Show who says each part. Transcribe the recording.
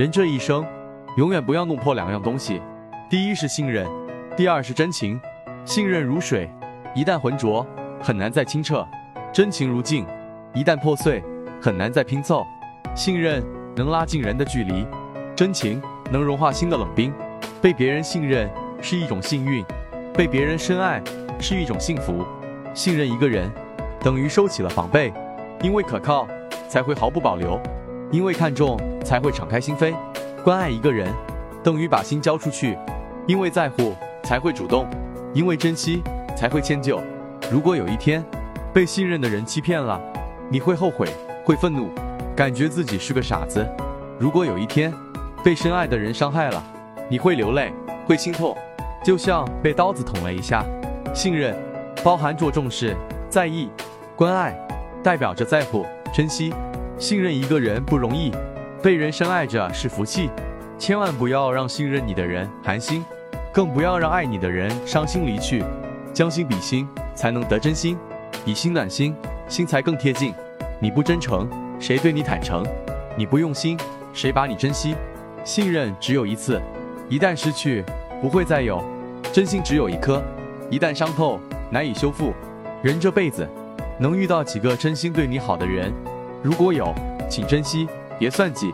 Speaker 1: 人这一生，永远不要弄破两样东西，第一是信任，第二是真情。信任如水，一旦浑浊，很难再清澈；真情如镜，一旦破碎，很难再拼凑。信任能拉近人的距离，真情能融化心的冷冰。被别人信任是一种幸运，被别人深爱是一种幸福。信任一个人，等于收起了防备，因为可靠才会毫不保留。因为看重才会敞开心扉，关爱一个人，等于把心交出去；因为在乎才会主动，因为珍惜才会迁就。如果有一天被信任的人欺骗了，你会后悔，会愤怒，感觉自己是个傻子；如果有一天被深爱的人伤害了，你会流泪，会心痛，就像被刀子捅了一下。信任包含着重视、在意、关爱，代表着在乎、珍惜。信任一个人不容易，被人深爱着是福气。千万不要让信任你的人寒心，更不要让爱你的人伤心离去。将心比心，才能得真心；以心暖心，心才更贴近。你不真诚，谁对你坦诚？你不用心，谁把你珍惜？信任只有一次，一旦失去，不会再有。真心只有一颗，一旦伤透，难以修复。人这辈子，能遇到几个真心对你好的人？如果有，请珍惜，别算计。